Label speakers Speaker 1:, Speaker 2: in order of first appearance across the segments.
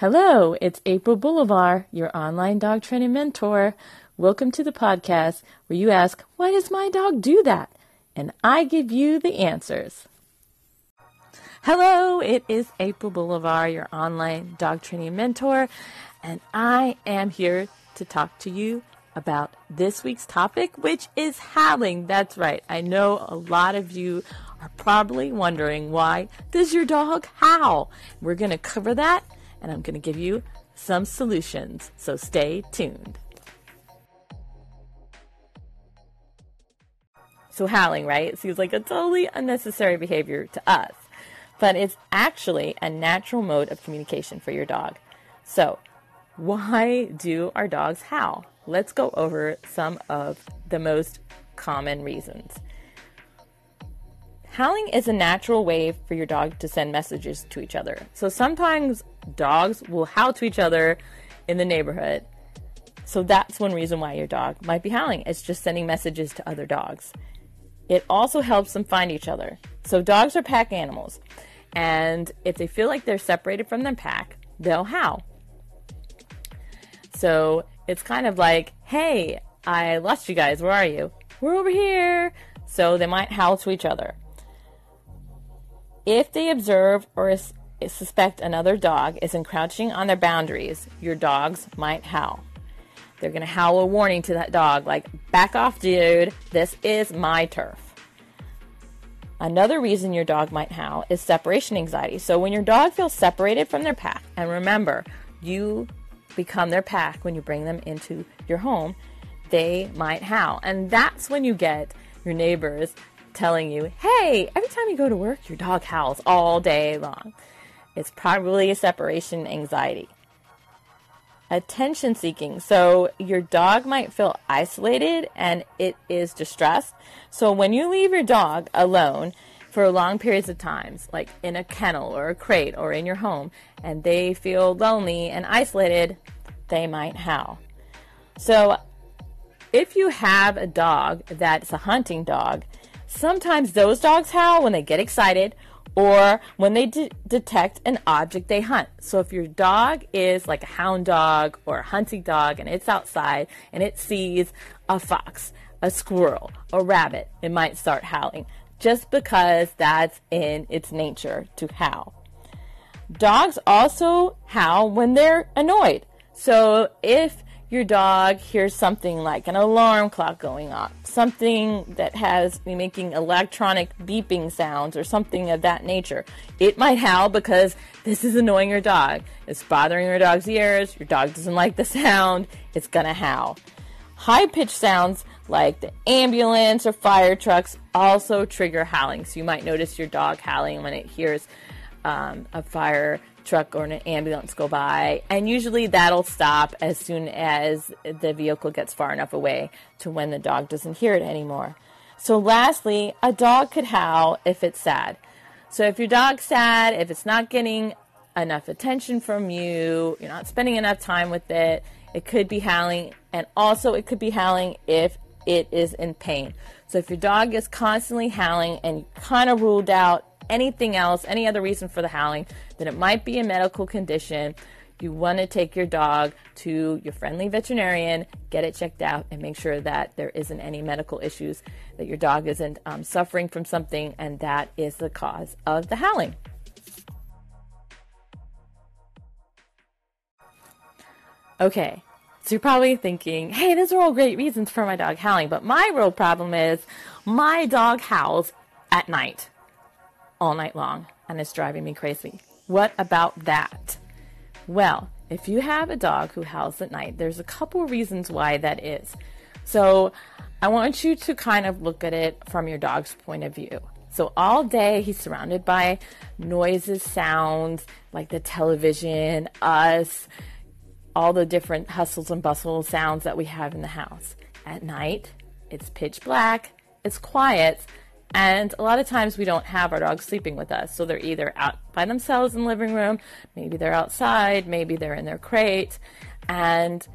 Speaker 1: Hello, it's April Boulevard, your online dog training mentor. Welcome to the podcast where you ask, Why does my dog do that? And I give you the answers. Hello, it is April Boulevard, your online dog training mentor, and I am here to talk to you about this week's topic, which is howling. That's right. I know a lot of you are probably wondering why does your dog howl? We're going to cover that and I'm going to give you some solutions. So stay tuned. So, howling, right? Seems like a totally unnecessary behavior to us, but it's actually a natural mode of communication for your dog. So, why do our dogs howl? Let's go over some of the most common reasons. Howling is a natural way for your dog to send messages to each other. So sometimes dogs will howl to each other in the neighborhood. So that's one reason why your dog might be howling. It's just sending messages to other dogs. It also helps them find each other. So dogs are pack animals. And if they feel like they're separated from their pack, they'll howl. So it's kind of like, hey, I lost you guys. Where are you? We're over here. So they might howl to each other. If they observe or suspect another dog is encroaching on their boundaries, your dogs might howl. They're going to howl a warning to that dog, like, back off, dude, this is my turf. Another reason your dog might howl is separation anxiety. So, when your dog feels separated from their pack, and remember, you become their pack when you bring them into your home, they might howl. And that's when you get your neighbors telling you, hey, every time you go to work, your dog howls all day long. It's probably a separation anxiety. Attention seeking. So your dog might feel isolated and it is distressed. So when you leave your dog alone for long periods of times, like in a kennel or a crate or in your home, and they feel lonely and isolated, they might howl. So if you have a dog that's a hunting dog, Sometimes those dogs howl when they get excited or when they de- detect an object they hunt. So if your dog is like a hound dog or a hunting dog and it's outside and it sees a fox, a squirrel, a rabbit, it might start howling just because that's in its nature to howl. Dogs also howl when they're annoyed. So if your dog hears something like an alarm clock going off, something that has making electronic beeping sounds or something of that nature. It might howl because this is annoying your dog. It's bothering your dog's ears. Your dog doesn't like the sound. It's gonna howl. High pitched sounds like the ambulance or fire trucks also trigger howling. So you might notice your dog howling when it hears um, a fire truck or an ambulance go by, and usually that'll stop as soon as the vehicle gets far enough away to when the dog doesn't hear it anymore. So, lastly, a dog could howl if it's sad. So, if your dog's sad, if it's not getting enough attention from you, you're not spending enough time with it, it could be howling, and also it could be howling if it is in pain. So, if your dog is constantly howling and kind of ruled out anything else, any other reason for the howling, then it might be a medical condition. You want to take your dog to your friendly veterinarian, get it checked out, and make sure that there isn't any medical issues, that your dog isn't um, suffering from something, and that is the cause of the howling. Okay, so you're probably thinking, hey, those are all great reasons for my dog howling, but my real problem is my dog howls at night all night long and it's driving me crazy. What about that? Well, if you have a dog who howls at night, there's a couple reasons why that is. So, I want you to kind of look at it from your dog's point of view. So, all day he's surrounded by noises, sounds like the television, us, all the different hustles and bustle sounds that we have in the house. At night, it's pitch black, it's quiet, and a lot of times we don't have our dogs sleeping with us. So they're either out by themselves in the living room, maybe they're outside, maybe they're in their crate. And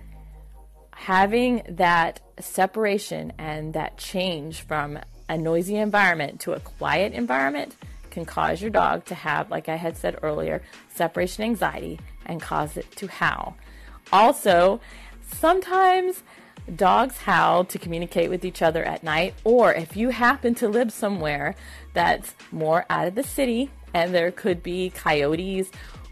Speaker 1: having that separation and that change from a noisy environment to a quiet environment can cause your dog to have, like I had said earlier, separation anxiety and cause it to howl. Also, sometimes dogs howl to communicate with each other at night, or if you happen to live somewhere that's more out of the city and there could be coyotes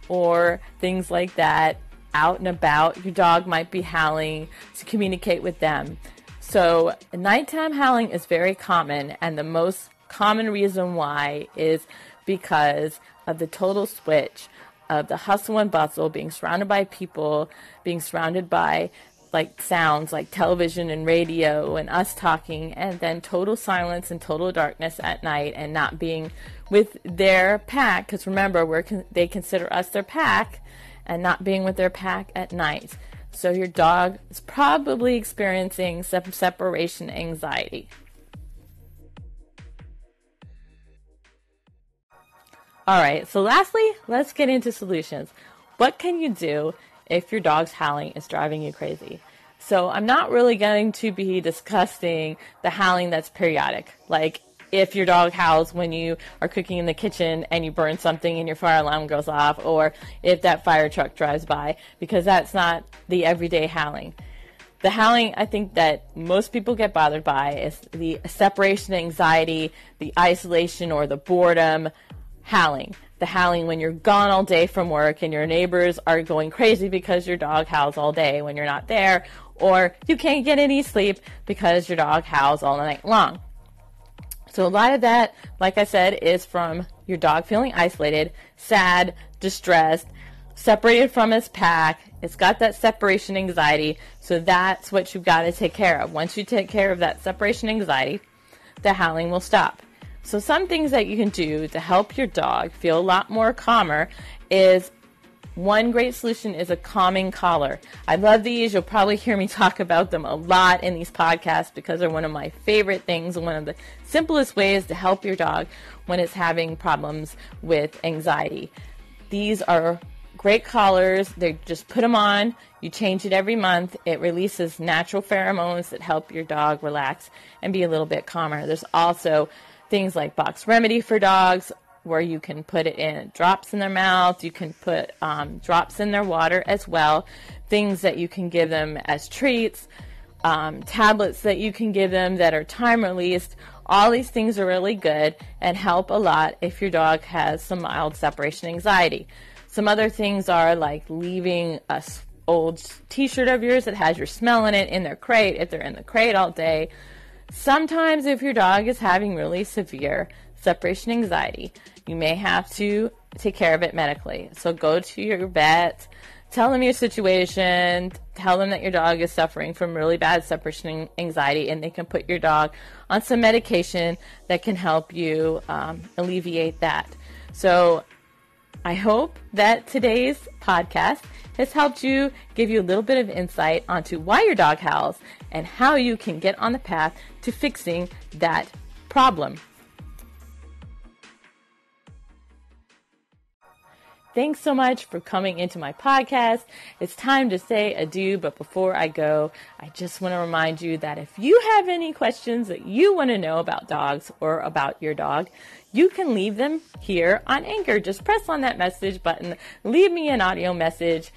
Speaker 1: or things like that out and about, your dog might be howling to communicate with them. So, nighttime howling is very common, and the most common reason why is because of the total switch of the hustle and bustle, being surrounded by people, being surrounded by like sounds like television and radio and us talking, and then total silence and total darkness at night, and not being with their pack. Because remember, we're con- they consider us their pack, and not being with their pack at night. So your dog is probably experiencing some separation anxiety. All right, so lastly, let's get into solutions. What can you do if your dog's howling is driving you crazy? So, I'm not really going to be discussing the howling that's periodic, like if your dog howls when you are cooking in the kitchen and you burn something and your fire alarm goes off, or if that fire truck drives by, because that's not the everyday howling. The howling I think that most people get bothered by is the separation anxiety, the isolation or the boredom, howling. The howling when you're gone all day from work and your neighbors are going crazy because your dog howls all day when you're not there, or you can't get any sleep because your dog howls all night long. So a lot of that, like I said, is from your dog feeling isolated, sad, distressed, separated from its pack. It's got that separation anxiety. So that's what you've got to take care of. Once you take care of that separation anxiety, the howling will stop. So, some things that you can do to help your dog feel a lot more calmer is one great solution is a calming collar. I love these. You'll probably hear me talk about them a lot in these podcasts because they're one of my favorite things, one of the simplest ways to help your dog when it's having problems with anxiety. These are great collars. They just put them on. You change it every month. It releases natural pheromones that help your dog relax and be a little bit calmer. There's also things like Bach's remedy for dogs where you can put it in drops in their mouth you can put um, drops in their water as well things that you can give them as treats um, tablets that you can give them that are time released. All these things are really good and help a lot if your dog has some mild separation anxiety. Some other things are like leaving a old t-shirt of yours that has your smell in it in their crate if they're in the crate all day Sometimes, if your dog is having really severe separation anxiety, you may have to take care of it medically. So, go to your vet, tell them your situation, tell them that your dog is suffering from really bad separation anxiety, and they can put your dog on some medication that can help you um, alleviate that. So, I hope that today's podcast has helped you give you a little bit of insight onto why your dog howls and how you can get on the path to fixing that problem. Thanks so much for coming into my podcast. It's time to say adieu, but before I go, I just want to remind you that if you have any questions that you want to know about dogs or about your dog, you can leave them here on Anchor. Just press on that message button, leave me an audio message,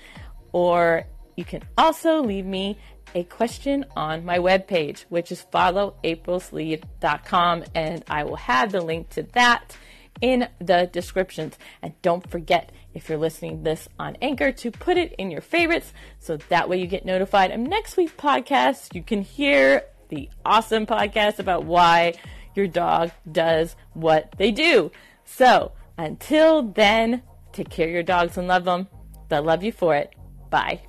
Speaker 1: or you can also leave me a question on my webpage, which is followaprilslead.com, and I will have the link to that in the descriptions. And don't forget, if you're listening this on Anchor, to put it in your favorites so that way you get notified of next week's podcast. You can hear the awesome podcast about why your dog does what they do. So until then, take care of your dogs and love them. They'll love you for it. Bye.